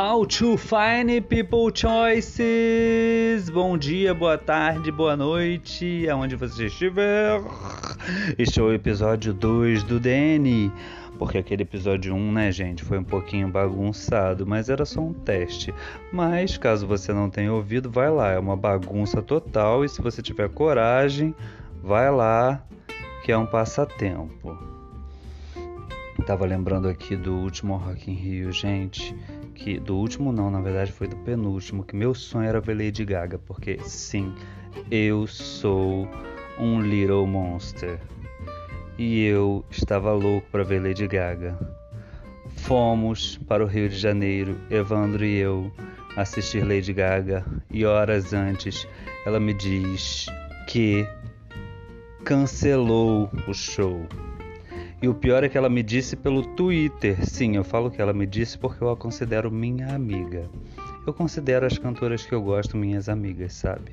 How to find people choices. Bom dia, boa tarde, boa noite, aonde você estiver. Este é o episódio 2 do DN. Porque aquele episódio 1, né, gente, foi um pouquinho bagunçado, mas era só um teste. Mas caso você não tenha ouvido, vai lá, é uma bagunça total e se você tiver coragem, vai lá, que é um passatempo. Tava lembrando aqui do último Rock in Rio, gente que do último não, na verdade foi do penúltimo, que meu sonho era ver Lady Gaga, porque sim, eu sou um little monster. E eu estava louco para ver Lady Gaga. Fomos para o Rio de Janeiro, Evandro e eu, assistir Lady Gaga, e horas antes ela me diz que cancelou o show. E o pior é que ela me disse pelo Twitter. Sim, eu falo que ela me disse porque eu a considero minha amiga. Eu considero as cantoras que eu gosto minhas amigas, sabe?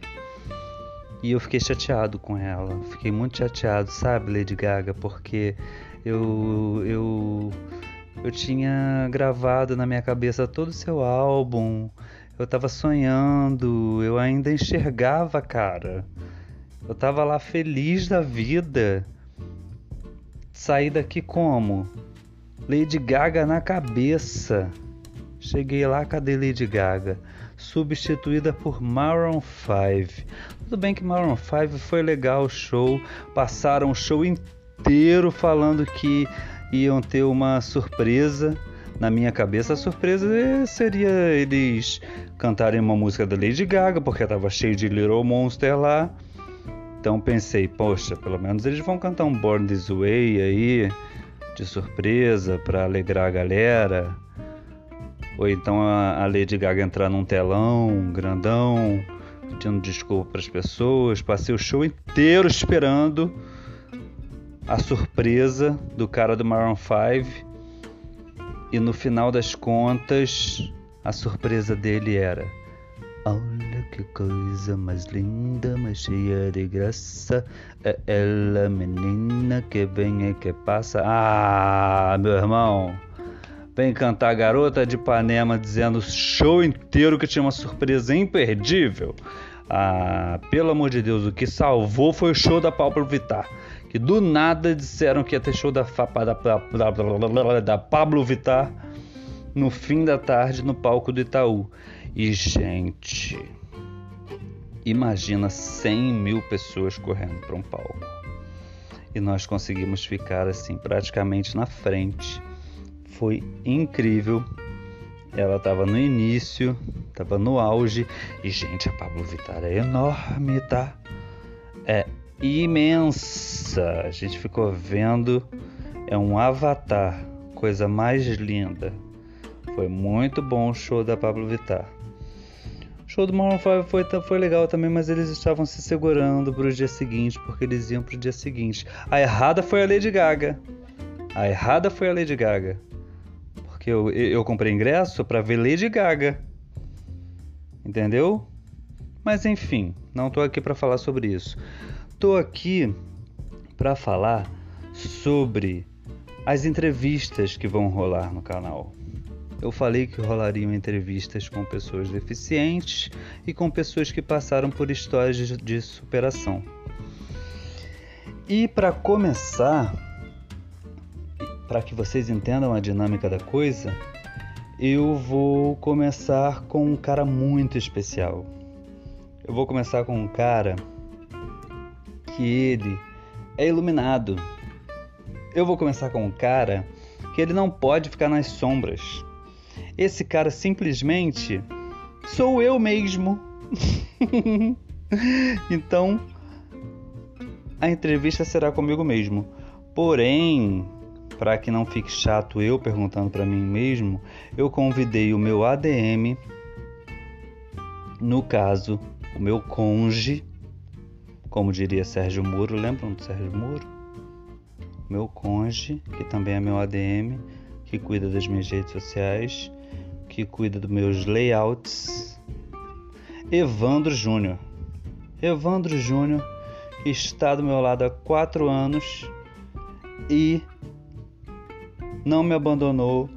E eu fiquei chateado com ela. Fiquei muito chateado, sabe, Lady Gaga, porque eu eu eu tinha gravado na minha cabeça todo o seu álbum. Eu tava sonhando, eu ainda enxergava, cara. Eu tava lá feliz da vida saí daqui como? Lady Gaga na cabeça. Cheguei lá, cadê Lady Gaga? Substituída por Maroon 5. Tudo bem que Maroon 5 foi legal o show, passaram o show inteiro falando que iam ter uma surpresa. Na minha cabeça, a surpresa seria eles cantarem uma música da Lady Gaga, porque estava cheio de Little Monster lá. Então pensei, poxa, pelo menos eles vão cantar um Born This Way aí, de surpresa, para alegrar a galera. Ou então a, Lady Gaga entrar num telão grandão, pedindo desculpa para as pessoas. Passei o show inteiro esperando a surpresa do cara do Maroon 5. E no final das contas, a surpresa dele era Olha que coisa mais linda, mais cheia de graça. É ela, menina, que vem e que passa. Ah, meu irmão. Vem cantar Garota de Ipanema dizendo o show inteiro que tinha uma surpresa imperdível. Ah, pelo amor de Deus, o que salvou foi o show da Pablo Vittar. Que do nada disseram que ia ter show da, da, da, da Pablo Vittar no fim da tarde no palco do Itaú. E, gente, imagina 100 mil pessoas correndo para um palco. E nós conseguimos ficar assim, praticamente na frente. Foi incrível. Ela estava no início, estava no auge. E, gente, a Pablo Vittar é enorme, tá? É imensa. A gente ficou vendo. É um avatar, coisa mais linda. Foi muito bom o show da Pablo Vittar show do Maroon 5 foi, foi legal também, mas eles estavam se segurando para o dia seguinte, porque eles iam para o dia seguinte. A errada foi a Lady Gaga. A errada foi a Lady Gaga. Porque eu, eu comprei ingresso para ver Lady Gaga. Entendeu? Mas enfim, não estou aqui para falar sobre isso. Estou aqui para falar sobre as entrevistas que vão rolar no canal eu falei que rolariam entrevistas com pessoas deficientes e com pessoas que passaram por histórias de superação. E para começar, para que vocês entendam a dinâmica da coisa, eu vou começar com um cara muito especial. Eu vou começar com um cara que ele é iluminado. Eu vou começar com um cara que ele não pode ficar nas sombras. Esse cara simplesmente sou eu mesmo. então, a entrevista será comigo mesmo. Porém, para que não fique chato eu perguntando para mim mesmo, eu convidei o meu ADM, no caso, o meu conge, como diria Sérgio Moro, lembram do Sérgio Moro? Meu conge, que também é meu ADM, que cuida das minhas redes sociais, que cuida dos meus layouts, Evandro Júnior. Evandro Júnior está do meu lado há quatro anos e não me abandonou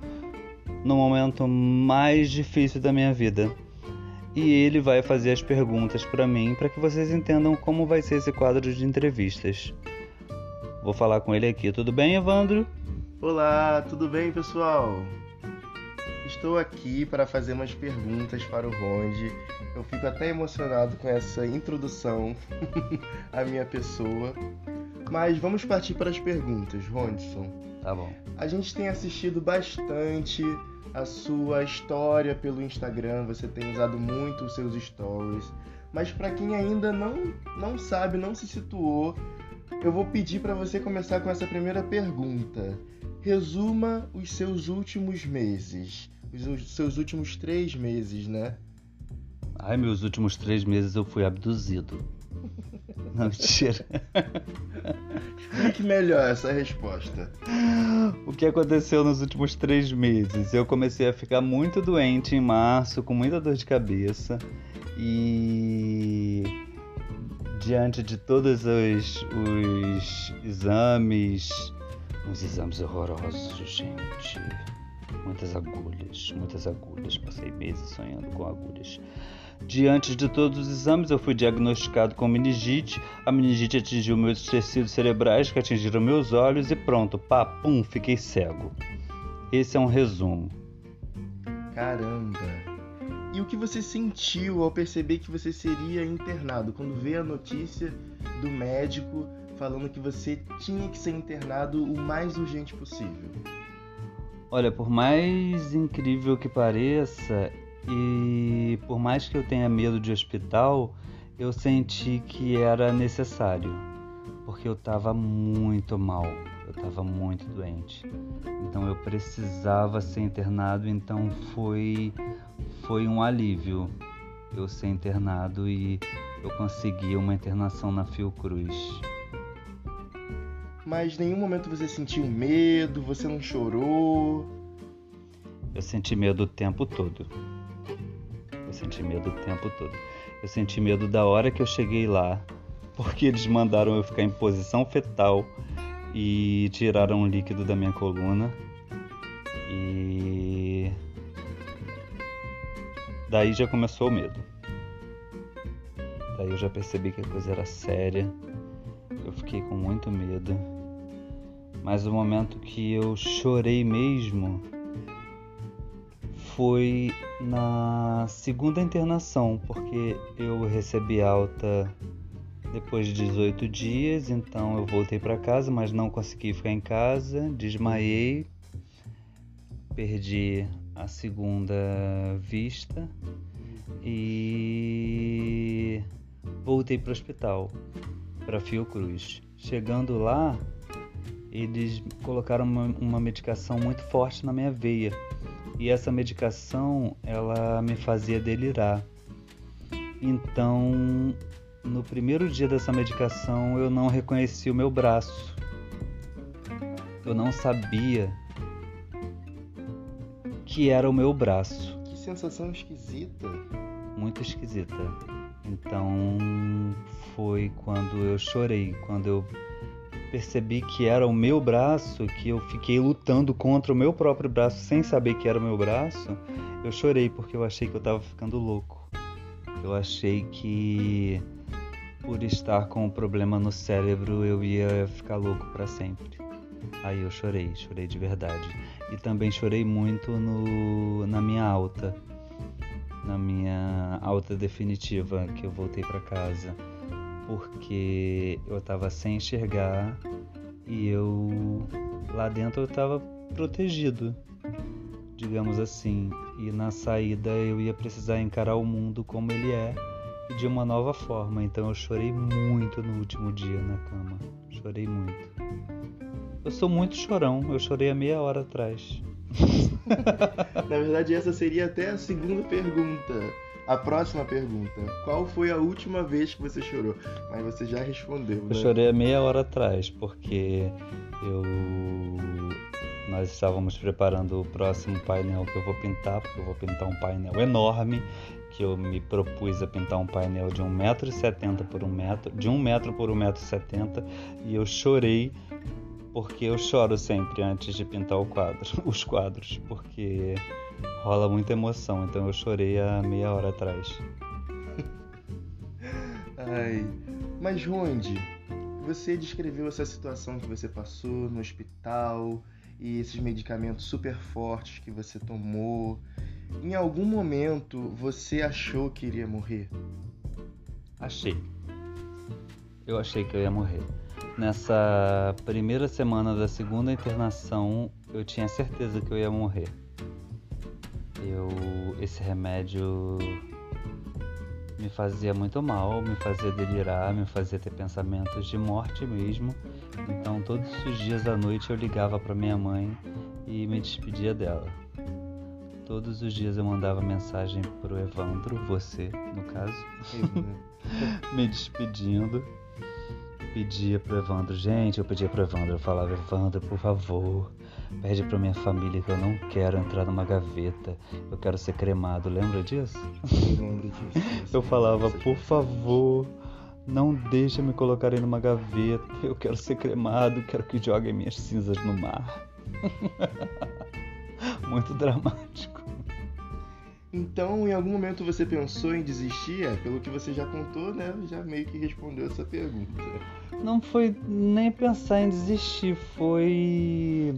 no momento mais difícil da minha vida. E ele vai fazer as perguntas para mim para que vocês entendam como vai ser esse quadro de entrevistas. Vou falar com ele aqui. Tudo bem, Evandro? Olá, tudo bem, pessoal? Estou aqui para fazer umas perguntas para o Ronde. Eu fico até emocionado com essa introdução à minha pessoa. Mas vamos partir para as perguntas, Rondson. Tá bom. A gente tem assistido bastante a sua história pelo Instagram, você tem usado muito os seus stories. Mas para quem ainda não, não sabe, não se situou, eu vou pedir para você começar com essa primeira pergunta. Resuma os seus últimos meses os seus últimos três meses, né? Ai, meus últimos três meses eu fui abduzido. Não, mentira. Explique melhor essa resposta. O que aconteceu nos últimos três meses? Eu comecei a ficar muito doente em março, com muita dor de cabeça. E diante de todos os, os exames, uns exames horrorosos, gente muitas agulhas, muitas agulhas. Passei meses sonhando com agulhas. Diante de todos os exames, eu fui diagnosticado com meningite. A meningite atingiu meus tecidos cerebrais, que atingiram meus olhos, e pronto, pá, pum, fiquei cego. Esse é um resumo. Caramba! E o que você sentiu ao perceber que você seria internado? Quando veio a notícia do médico falando que você tinha que ser internado o mais urgente possível? Olha, por mais incrível que pareça, e por mais que eu tenha medo de hospital, eu senti que era necessário, porque eu estava muito mal, eu estava muito doente. Então eu precisava ser internado, então foi foi um alívio eu ser internado e eu consegui uma internação na Fiocruz mas em nenhum momento você sentiu medo, você não chorou. Eu senti medo o tempo todo. Eu senti medo o tempo todo. Eu senti medo da hora que eu cheguei lá, porque eles mandaram eu ficar em posição fetal e tiraram o líquido da minha coluna. E daí já começou o medo. Daí eu já percebi que a coisa era séria. Eu fiquei com muito medo. Mas o momento que eu chorei mesmo foi na segunda internação, porque eu recebi alta depois de 18 dias, então eu voltei para casa, mas não consegui ficar em casa, desmaiei, perdi a segunda vista e voltei para o hospital, para Fiocruz. Chegando lá, eles colocaram uma, uma medicação muito forte na minha veia e essa medicação ela me fazia delirar. Então, no primeiro dia dessa medicação, eu não reconheci o meu braço. Eu não sabia que era o meu braço. Que sensação esquisita. Muito esquisita. Então, foi quando eu chorei, quando eu percebi que era o meu braço, que eu fiquei lutando contra o meu próprio braço sem saber que era o meu braço, eu chorei porque eu achei que eu estava ficando louco. Eu achei que por estar com um problema no cérebro eu ia ficar louco para sempre. Aí eu chorei, chorei de verdade. E também chorei muito no, na minha alta, na minha alta definitiva, que eu voltei para casa porque eu estava sem enxergar e eu lá dentro eu estava protegido, digamos assim, e na saída eu ia precisar encarar o mundo como ele é e de uma nova forma. Então eu chorei muito no último dia na cama, chorei muito. Eu sou muito chorão, eu chorei há meia hora atrás. na verdade, essa seria até a segunda pergunta a próxima pergunta: Qual foi a última vez que você chorou? Mas você já respondeu. Né? Eu chorei há meia hora atrás, porque eu. Nós estávamos preparando o próximo painel que eu vou pintar, porque eu vou pintar um painel enorme, que eu me propus a pintar um painel de 1,70m por 1 metro, de 1 metro por 1,70m, e eu chorei porque eu choro sempre antes de pintar quadro, os quadros, porque rola muita emoção, então eu chorei há meia hora atrás. Ai, mas Ronde, você descreveu essa situação que você passou no hospital e esses medicamentos super fortes que você tomou. Em algum momento você achou que iria morrer? Achei. Eu achei que eu ia morrer. Nessa primeira semana da segunda internação, eu tinha certeza que eu ia morrer. Eu esse remédio me fazia muito mal, me fazia delirar, me fazia ter pensamentos de morte mesmo. Então todos os dias à noite eu ligava para minha mãe e me despedia dela. Todos os dias eu mandava mensagem pro Evandro, você no caso, me despedindo. Pedia pro Evandro, gente, eu pedia pro Evandro, eu falava, Evandro, por favor, Pede pra minha família que eu não quero entrar numa gaveta. Eu quero ser cremado. Lembra disso? Lembro disso. eu falava, por favor, não deixa me colocarem numa gaveta. Eu quero ser cremado. Quero que joguem minhas cinzas no mar. Muito dramático. Então, em algum momento você pensou em desistir? É, pelo que você já contou, né? Já meio que respondeu essa pergunta. Não foi nem pensar em desistir, foi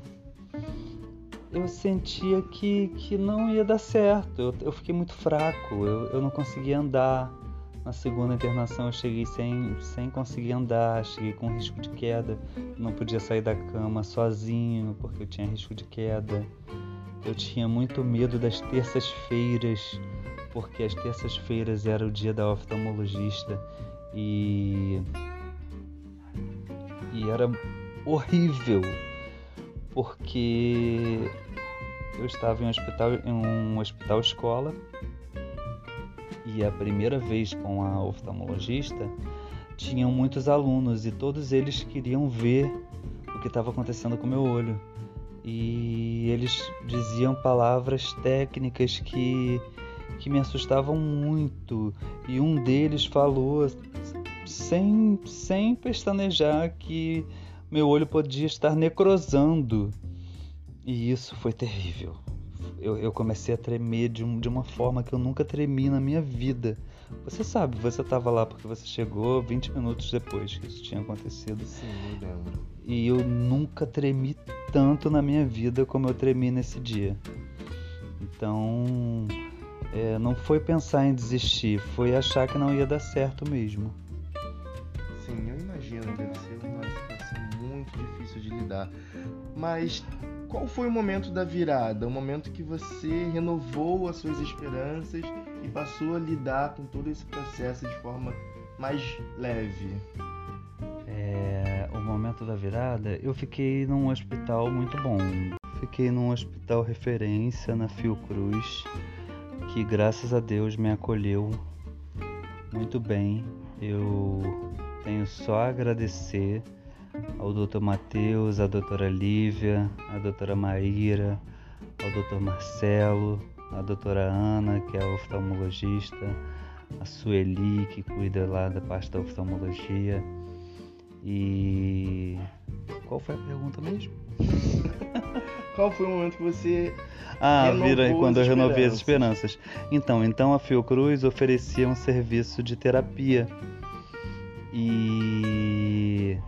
eu sentia que, que não ia dar certo. Eu, eu fiquei muito fraco, eu, eu não conseguia andar. Na segunda internação eu cheguei sem, sem conseguir andar, cheguei com risco de queda. Não podia sair da cama sozinho porque eu tinha risco de queda. Eu tinha muito medo das terças-feiras, porque as terças-feiras era o dia da oftalmologista e e era horrível porque eu estava em um hospital, em um hospital escola e a primeira vez com a oftalmologista tinham muitos alunos e todos eles queriam ver o que estava acontecendo com meu olho. E eles diziam palavras técnicas que, que me assustavam muito. E um deles falou sem, sem pestanejar que meu olho podia estar necrosando. E isso foi terrível. Eu, eu comecei a tremer de, um, de, uma forma que eu nunca tremi na minha vida. Você sabe, você estava lá porque você chegou 20 minutos depois que isso tinha acontecido. Sim, eu lembro. E eu nunca tremi tanto na minha vida como eu tremi nesse dia. Então, é, não foi pensar em desistir, foi achar que não ia dar certo mesmo. Lidar. Mas qual foi o momento da virada? O momento que você renovou as suas esperanças e passou a lidar com todo esse processo de forma mais leve? É, o momento da virada, eu fiquei num hospital muito bom. Fiquei num hospital referência na Fiocruz, que graças a Deus me acolheu muito bem. Eu tenho só a agradecer ao Dr. Matheus, à doutora Lívia, à doutora Maíra, ao Dr. Marcelo, à doutora Ana, que é a oftalmologista, a Sueli, que cuida lá da parte da oftalmologia. E qual foi a pergunta mesmo? qual foi o momento que você ah, vira quando eu renovei as esperanças. Então, então a Fiocruz oferecia um serviço de terapia. E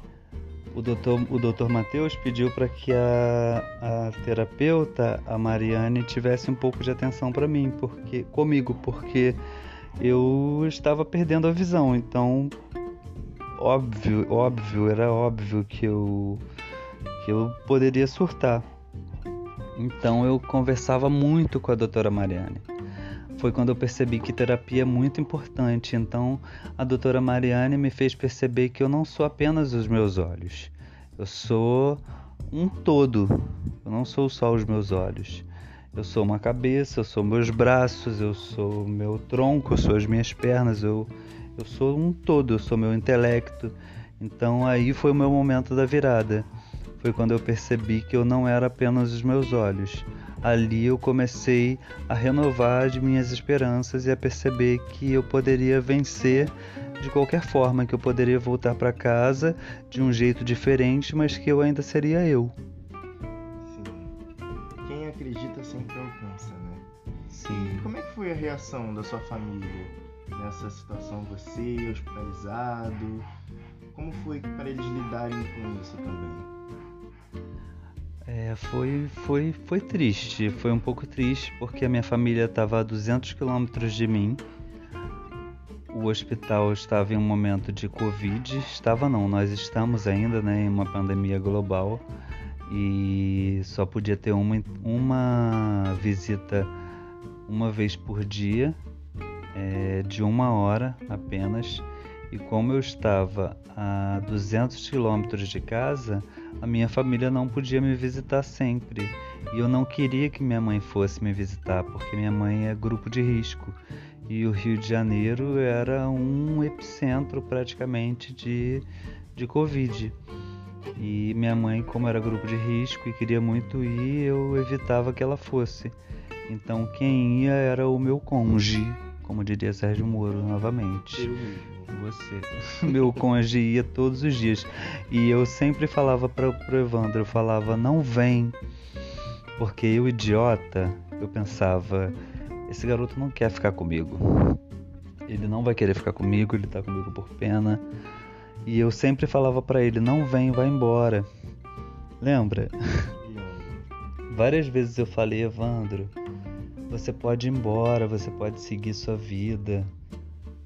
o doutor, o doutor Matheus pediu para que a, a terapeuta, a Mariane, tivesse um pouco de atenção para mim, porque comigo, porque eu estava perdendo a visão. Então, óbvio, óbvio, era óbvio que eu que eu poderia surtar. Então eu conversava muito com a doutora Mariane. Foi quando eu percebi que terapia é muito importante. Então a doutora Mariane me fez perceber que eu não sou apenas os meus olhos. Eu sou um todo. Eu não sou só os meus olhos. Eu sou uma cabeça, eu sou meus braços, eu sou meu tronco, eu sou as minhas pernas, eu, eu sou um todo, eu sou meu intelecto. Então aí foi o meu momento da virada foi quando eu percebi que eu não era apenas os meus olhos. Ali eu comecei a renovar as minhas esperanças e a perceber que eu poderia vencer de qualquer forma, que eu poderia voltar para casa de um jeito diferente, mas que eu ainda seria eu. Sim. Quem acredita sempre alcança, né? Sim. E como é que foi a reação da sua família nessa situação? Você hospitalizado? Como foi para eles lidarem com isso também? É, foi, foi, foi triste, foi um pouco triste porque a minha família estava a 200 quilômetros de mim. O hospital estava em um momento de Covid, estava não, nós estamos ainda né, em uma pandemia global e só podia ter uma, uma visita uma vez por dia, é, de uma hora apenas. E como eu estava a 200 quilômetros de casa, a minha família não podia me visitar sempre. E eu não queria que minha mãe fosse me visitar, porque minha mãe é grupo de risco. E o Rio de Janeiro era um epicentro praticamente de, de Covid. E minha mãe, como era grupo de risco e queria muito ir, eu evitava que ela fosse. Então quem ia era o meu cônjuge, como diria Sérgio Moro novamente. Eu. Você. Meu cônjuge ia todos os dias. E eu sempre falava para o Evandro, eu falava, não vem. Porque eu, idiota, eu pensava, esse garoto não quer ficar comigo. Ele não vai querer ficar comigo, ele tá comigo por pena. E eu sempre falava para ele, não vem, vai embora. Lembra? Várias vezes eu falei, Evandro, você pode ir embora, você pode seguir sua vida.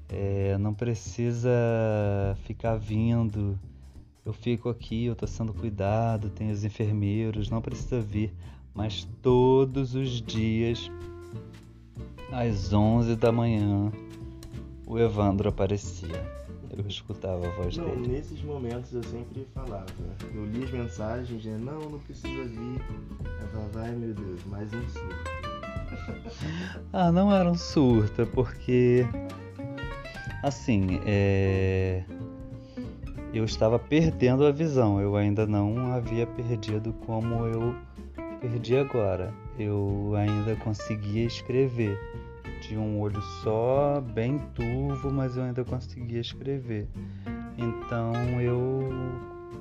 É, não precisa ficar vindo. Eu fico aqui, eu tô sendo cuidado, tem os enfermeiros, não precisa vir. Mas todos os dias, às 11 da manhã, o Evandro aparecia. Eu escutava a voz Não, dele. nesses momentos eu sempre falava. Eu li as mensagens, dizendo, não, não precisa vir. Eu falava, ai meu Deus, mais um surto. Ah, não era um surto, porque. Assim, é. Eu estava perdendo a visão, eu ainda não havia perdido como eu perdi agora. Eu ainda conseguia escrever. Tinha um olho só, bem turvo, mas eu ainda conseguia escrever. Então eu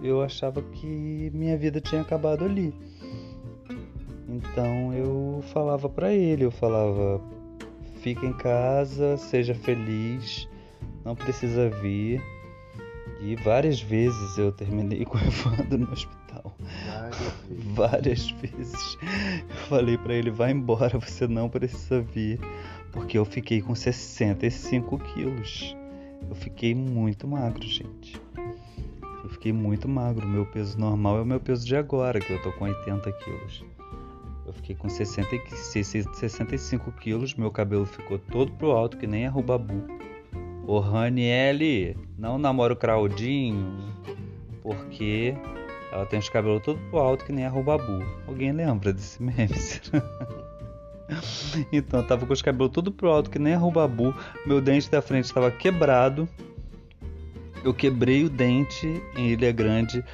eu achava que minha vida tinha acabado ali. Então eu falava para ele, eu falava: fica em casa, seja feliz, não precisa vir. E várias vezes eu terminei com o Evandro no hospital. Várias vezes. Várias vezes eu falei para ele: vai embora, você não precisa vir. Porque eu fiquei com 65 quilos. Eu fiquei muito magro, gente. Eu fiquei muito magro. Meu peso normal é o meu peso de agora, que eu tô com 80 quilos. Eu fiquei com 60, e- 65 quilos, meu cabelo ficou todo pro alto, que nem a Rubabu. Ô Raniele, não namora o Claudinho, porque ela tem os cabelos todo pro alto, que nem a Rubabu. Alguém lembra desse meme? então, eu tava com os cabelos tudo pro alto, que nem a Rubabu. Meu dente da frente estava quebrado. Eu quebrei o dente em Ilha Grande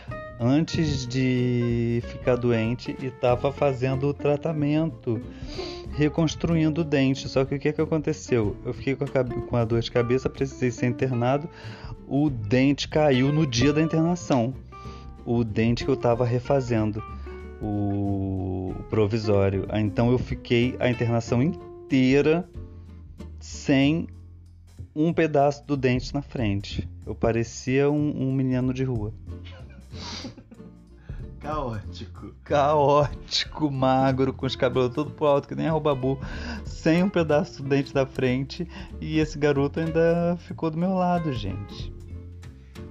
antes de ficar doente e estava fazendo o tratamento, reconstruindo o dente. Só que o que, que aconteceu? Eu fiquei com a, com a dor de cabeça, precisei ser internado. O dente caiu no dia da internação. O dente que eu estava refazendo, o provisório. Ah, Então eu fiquei a internação inteira sem um pedaço do dente na frente. Eu parecia um, um menino de rua. Caótico. caótico, magro, com os cabelos todo pro alto, que nem a Rubabu, sem um pedaço do dente da frente, e esse garoto ainda ficou do meu lado, gente.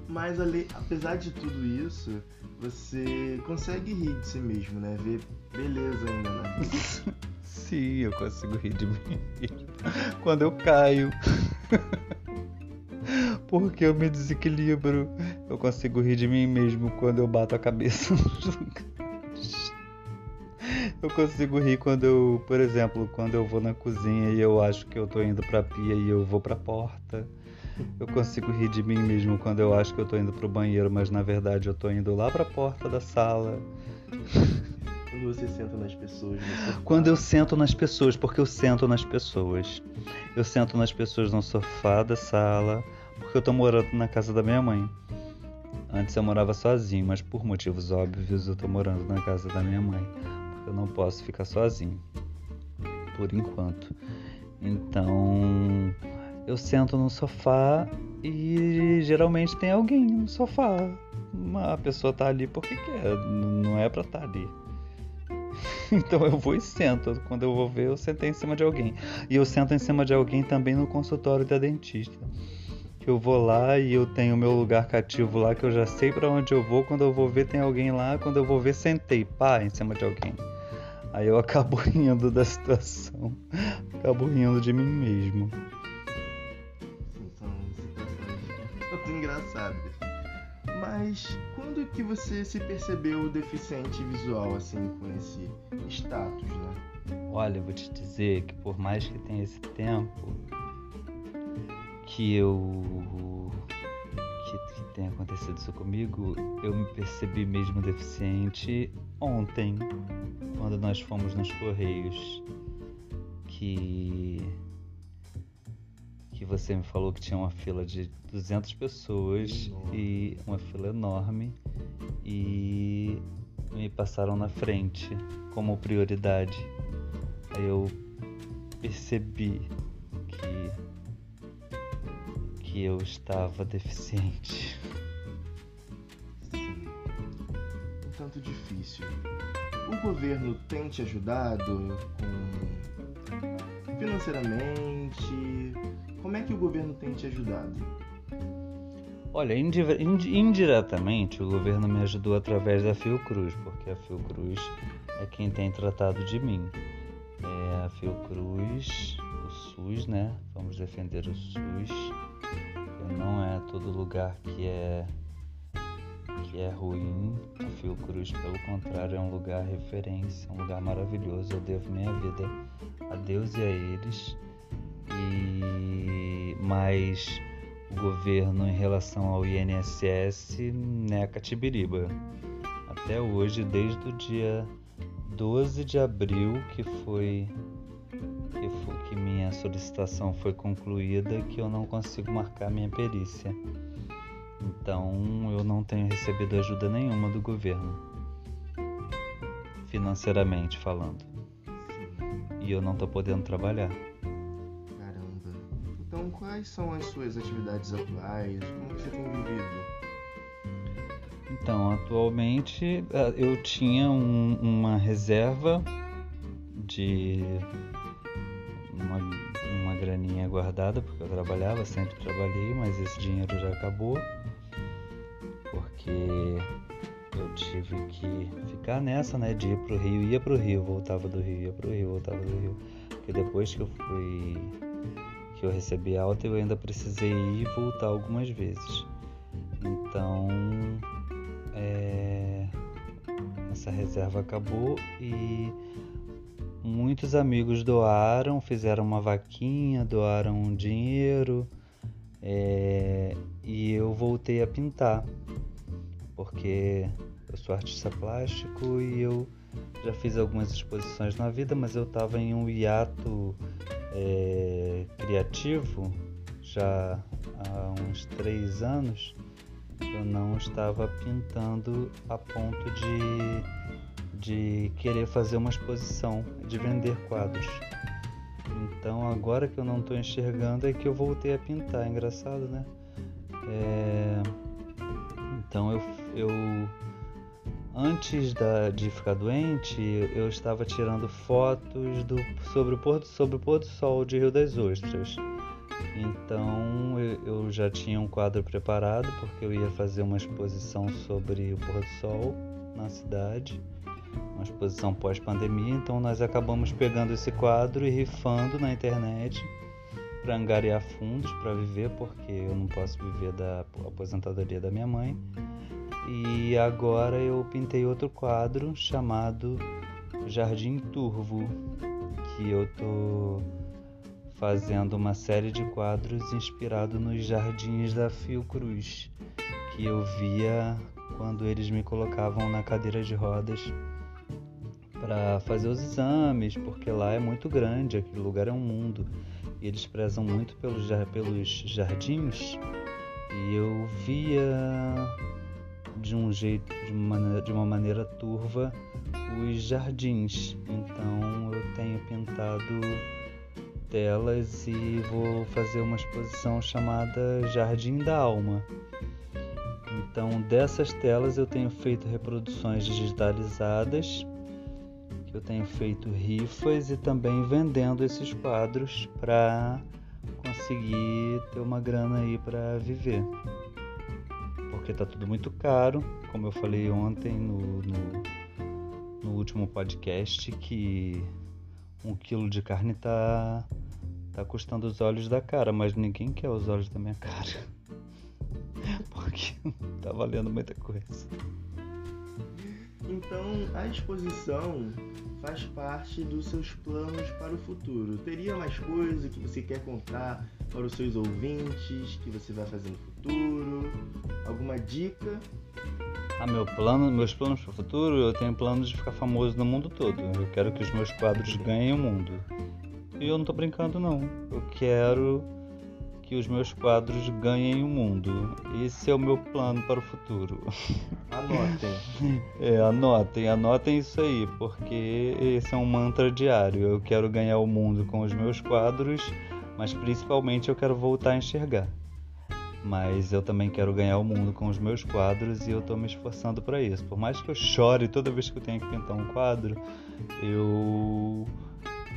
Mas ale- apesar de tudo isso, você consegue rir de si mesmo, né? Ver beleza ainda na vida. Sim, eu consigo rir de mim mesmo. Quando eu caio. Porque eu me desequilibro. Eu consigo rir de mim mesmo quando eu bato a cabeça nos lugares. Eu consigo rir quando eu, por exemplo, quando eu vou na cozinha e eu acho que eu tô indo pra pia e eu vou pra porta. Eu consigo rir de mim mesmo quando eu acho que eu tô indo pro banheiro, mas na verdade eu tô indo lá pra porta da sala. Quando você senta nas pessoas. Quando eu sento nas pessoas, porque eu sento nas pessoas. Eu sento nas pessoas no sofá da sala, porque eu tô morando na casa da minha mãe. Antes eu morava sozinho, mas por motivos óbvios eu tô morando na casa da minha mãe. Porque eu não posso ficar sozinho. Por enquanto. Então, eu sento no sofá e geralmente tem alguém no sofá. A pessoa tá ali porque quer, não é pra estar tá ali. Então eu vou e sento. Quando eu vou ver, eu sentei em cima de alguém. E eu sento em cima de alguém também no consultório da dentista. Eu vou lá e eu tenho meu lugar cativo lá que eu já sei para onde eu vou. Quando eu vou ver, tem alguém lá. Quando eu vou ver, sentei, pá, em cima de alguém. Aí eu acabo rindo da situação. Acabo rindo de mim mesmo. São situações engraçadas. Mas quando que você se percebeu deficiente visual, assim, com esse status, né? Olha, eu vou te dizer que por mais que tenha esse tempo que eu que, que tenha acontecido isso comigo, eu me percebi mesmo deficiente ontem, quando nós fomos nos Correios, que que você me falou que tinha uma fila de 200 pessoas enorme. e uma fila enorme e me passaram na frente como prioridade. Aí eu percebi que que eu estava deficiente. Sim. Um tanto difícil. O governo tem te ajudado com financeiramente, como é que o governo tem te ajudado? Olha, indiretamente o governo me ajudou através da Fiocruz, porque a Fiocruz é quem tem tratado de mim. É a Fiocruz, o SUS, né? Vamos defender o SUS. Não é todo lugar que é que é ruim. A Fiocruz, pelo contrário, é um lugar referência, um lugar maravilhoso. Eu devo minha vida a Deus e a eles e mas o governo em relação ao INSS neca Tibiriba. Até hoje, desde o dia 12 de abril que foi que, foi, que minha solicitação foi concluída que eu não consigo marcar minha perícia. Então eu não tenho recebido ajuda nenhuma do governo, financeiramente falando. E eu não estou podendo trabalhar. Então, quais são as suas atividades atuais? Como você tem vivido? Então, atualmente eh, eu tinha um, uma reserva de uma, uma graninha guardada, porque eu trabalhava, sempre trabalhei, mas esse dinheiro já acabou, porque eu tive que ficar nessa, né, de ir pro Rio, ia pro Rio, voltava do Rio, ia pro Rio, voltava do Rio, porque depois que eu fui que eu recebi alta, eu ainda precisei ir e voltar algumas vezes. Então, é, essa reserva acabou e muitos amigos doaram, fizeram uma vaquinha, doaram um dinheiro é, e eu voltei a pintar, porque eu sou artista plástico e eu já fiz algumas exposições na vida, mas eu estava em um hiato é, criativo já há uns três anos eu não estava pintando a ponto de, de querer fazer uma exposição, de vender quadros. Então agora que eu não estou enxergando é que eu voltei a pintar, engraçado, né? É... Então eu, eu Antes da, de ficar doente, eu estava tirando fotos do, sobre, o pôr, sobre o pôr do sol de Rio das Ostras. Então eu, eu já tinha um quadro preparado porque eu ia fazer uma exposição sobre o pôr do sol na cidade, uma exposição pós-pandemia. Então nós acabamos pegando esse quadro e rifando na internet para angariar fundos para viver, porque eu não posso viver da aposentadoria da minha mãe. E agora eu pintei outro quadro chamado Jardim Turvo, que eu tô fazendo uma série de quadros inspirado nos jardins da Fiocruz, que eu via quando eles me colocavam na cadeira de rodas para fazer os exames, porque lá é muito grande, aquele lugar é um mundo. E eles prezam muito pelos, pelos jardins. E eu via de um jeito, de uma maneira, de uma maneira turva, os jardins. Então eu tenho pintado telas e vou fazer uma exposição chamada Jardim da Alma. Então, dessas telas eu tenho feito reproduções digitalizadas, eu tenho feito rifas e também vendendo esses quadros para conseguir ter uma grana aí para viver. Porque tá tudo muito caro, como eu falei ontem no, no, no último podcast, que um quilo de carne tá, tá custando os olhos da cara, mas ninguém quer os olhos da minha cara. Porque tá valendo muita coisa. Então, a exposição faz parte dos seus planos para o futuro. Teria mais coisa que você quer contar para os seus ouvintes que você vai fazer no futuro? Alguma dica? Ah, meu plano, meus planos para o futuro, eu tenho planos de ficar famoso no mundo todo. Eu quero que os meus quadros ganhem o mundo. E eu não tô brincando não. Eu quero que os meus quadros ganhem o mundo. Esse é o meu plano para o futuro. Anotem. É, anotem, anotem isso aí, porque esse é um mantra diário. Eu quero ganhar o mundo com os meus quadros, mas principalmente eu quero voltar a enxergar mas eu também quero ganhar o mundo com os meus quadros e eu estou me esforçando para isso. Por mais que eu chore toda vez que eu tenho que pintar um quadro, eu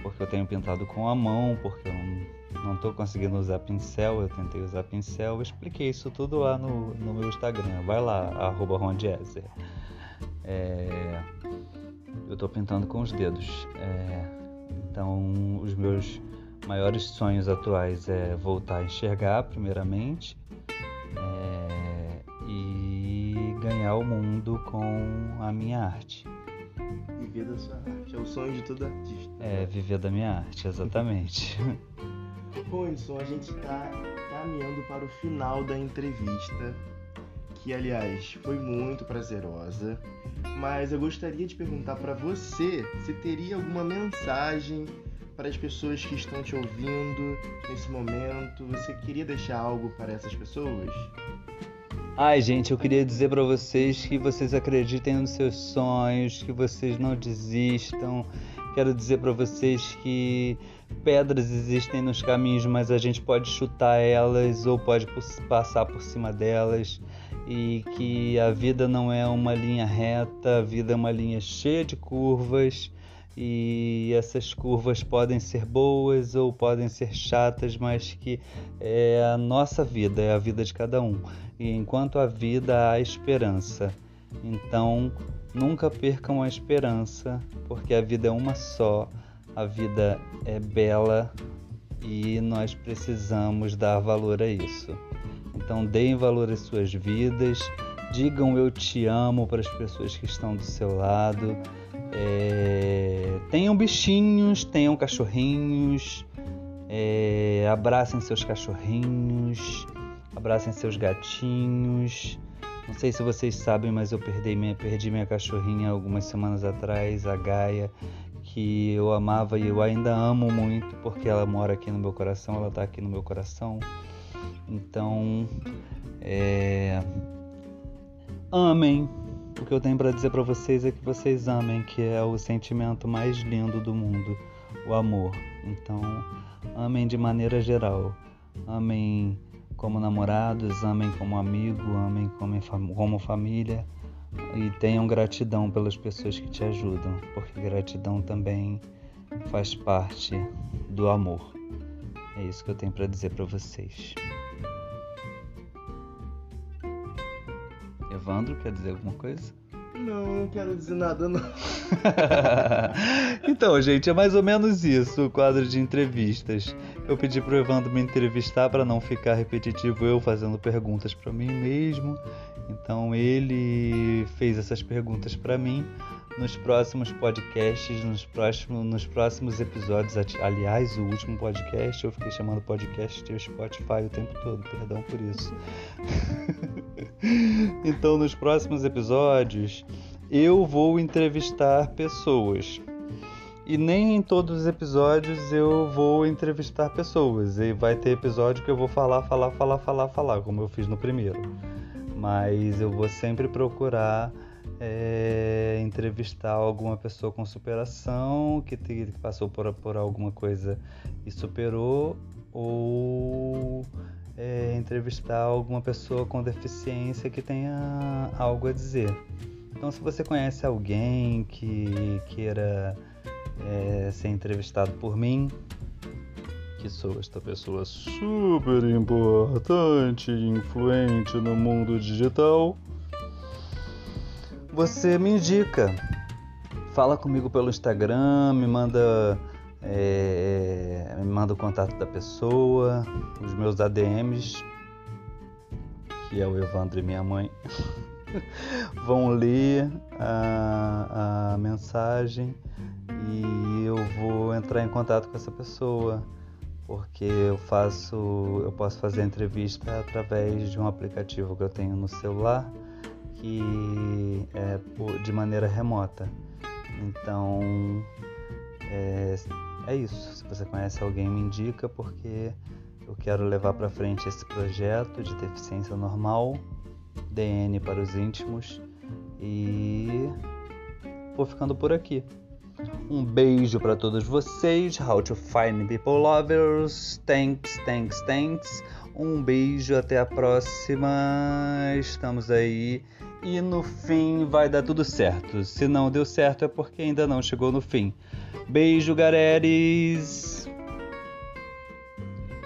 porque eu tenho pintado com a mão, porque eu não estou conseguindo usar pincel, eu tentei usar pincel, eu expliquei isso tudo lá no, no meu Instagram. Vai lá, arroba Rondiezer. É, eu estou pintando com os dedos. É, então, os meus maiores sonhos atuais é voltar a enxergar, primeiramente, é, e ganhar o mundo com a minha arte. Viver da sua arte, é o sonho de todo artista. É, viver da minha arte, exatamente. Bom, Edson, a gente está caminhando para o final da entrevista, que aliás foi muito prazerosa. Mas eu gostaria de perguntar para você se teria alguma mensagem para as pessoas que estão te ouvindo nesse momento? Você queria deixar algo para essas pessoas? Ai, gente, eu queria dizer para vocês que vocês acreditem nos seus sonhos, que vocês não desistam. Quero dizer para vocês que pedras existem nos caminhos, mas a gente pode chutar elas ou pode passar por cima delas. E que a vida não é uma linha reta, a vida é uma linha cheia de curvas e essas curvas podem ser boas ou podem ser chatas, mas que é a nossa vida, é a vida de cada um. E enquanto a vida há esperança. Então, nunca percam a esperança, porque a vida é uma só, a vida é bela e nós precisamos dar valor a isso. Então, deem valor às suas vidas, digam eu te amo para as pessoas que estão do seu lado é, tenham bichinhos, tenham cachorrinhos, é, abracem seus cachorrinhos, abracem seus gatinhos. Não sei se vocês sabem, mas eu perdi minha, perdi minha cachorrinha algumas semanas atrás, a Gaia, que eu amava e eu ainda amo muito porque ela mora aqui no meu coração, ela está aqui no meu coração. Então, é... amem, o que eu tenho para dizer para vocês é que vocês amem, que é o sentimento mais lindo do mundo, o amor. Então, amem de maneira geral. Amem como namorados, amem como amigo, amem como, como família e tenham gratidão pelas pessoas que te ajudam, porque gratidão também faz parte do amor. É isso que eu tenho para dizer para vocês. Evandro, quer dizer alguma coisa? Não, não quero dizer nada não. então, gente, é mais ou menos isso o quadro de entrevistas. Eu pedi pro Evandro me entrevistar para não ficar repetitivo eu fazendo perguntas para mim mesmo. Então ele fez essas perguntas para mim nos próximos podcasts, nos próximos, nos próximos episódios. Aliás, o último podcast eu fiquei chamando podcast de Spotify o tempo todo, perdão por isso. então, nos próximos episódios, eu vou entrevistar pessoas. E nem em todos os episódios eu vou entrevistar pessoas. E vai ter episódio que eu vou falar, falar, falar, falar, falar, como eu fiz no primeiro. Mas eu vou sempre procurar é, entrevistar alguma pessoa com superação, que, te, que passou por, por alguma coisa e superou, ou é, entrevistar alguma pessoa com deficiência que tenha algo a dizer. Então, se você conhece alguém que queira é, ser entrevistado por mim, que sou esta pessoa super importante e influente no mundo digital, você me indica. Fala comigo pelo Instagram, me manda, é, me manda o contato da pessoa, os meus ADMs, que é o Evandro e minha mãe, vão ler a, a mensagem e eu vou entrar em contato com essa pessoa porque eu faço eu posso fazer entrevista através de um aplicativo que eu tenho no celular que é de maneira remota. Então é, é isso. Se você conhece alguém, me indica porque eu quero levar para frente esse projeto de deficiência normal, DN para os íntimos e vou ficando por aqui. Um beijo para todos vocês. How to find people lovers. Thanks, thanks, thanks. Um beijo, até a próxima. Estamos aí e no fim vai dar tudo certo. Se não deu certo é porque ainda não chegou no fim. Beijo, gareres!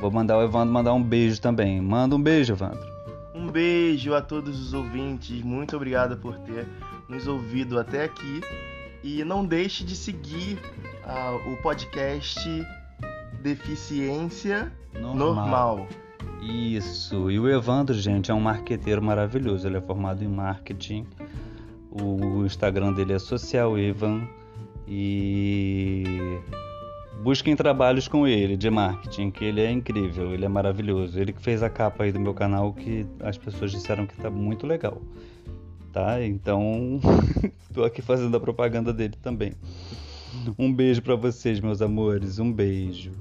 Vou mandar o Evandro mandar um beijo também. Manda um beijo, Evandro. Um beijo a todos os ouvintes. Muito obrigado por ter nos ouvido até aqui. E não deixe de seguir uh, o podcast Deficiência Normal. Normal. Isso. E o Evandro, gente, é um marqueteiro maravilhoso. Ele é formado em marketing. O Instagram dele é Social Evan. E busquem trabalhos com ele de marketing, que ele é incrível, ele é maravilhoso. Ele que fez a capa aí do meu canal que as pessoas disseram que tá muito legal. Tá? Então, tô aqui fazendo a propaganda dele também. Um beijo para vocês, meus amores. Um beijo.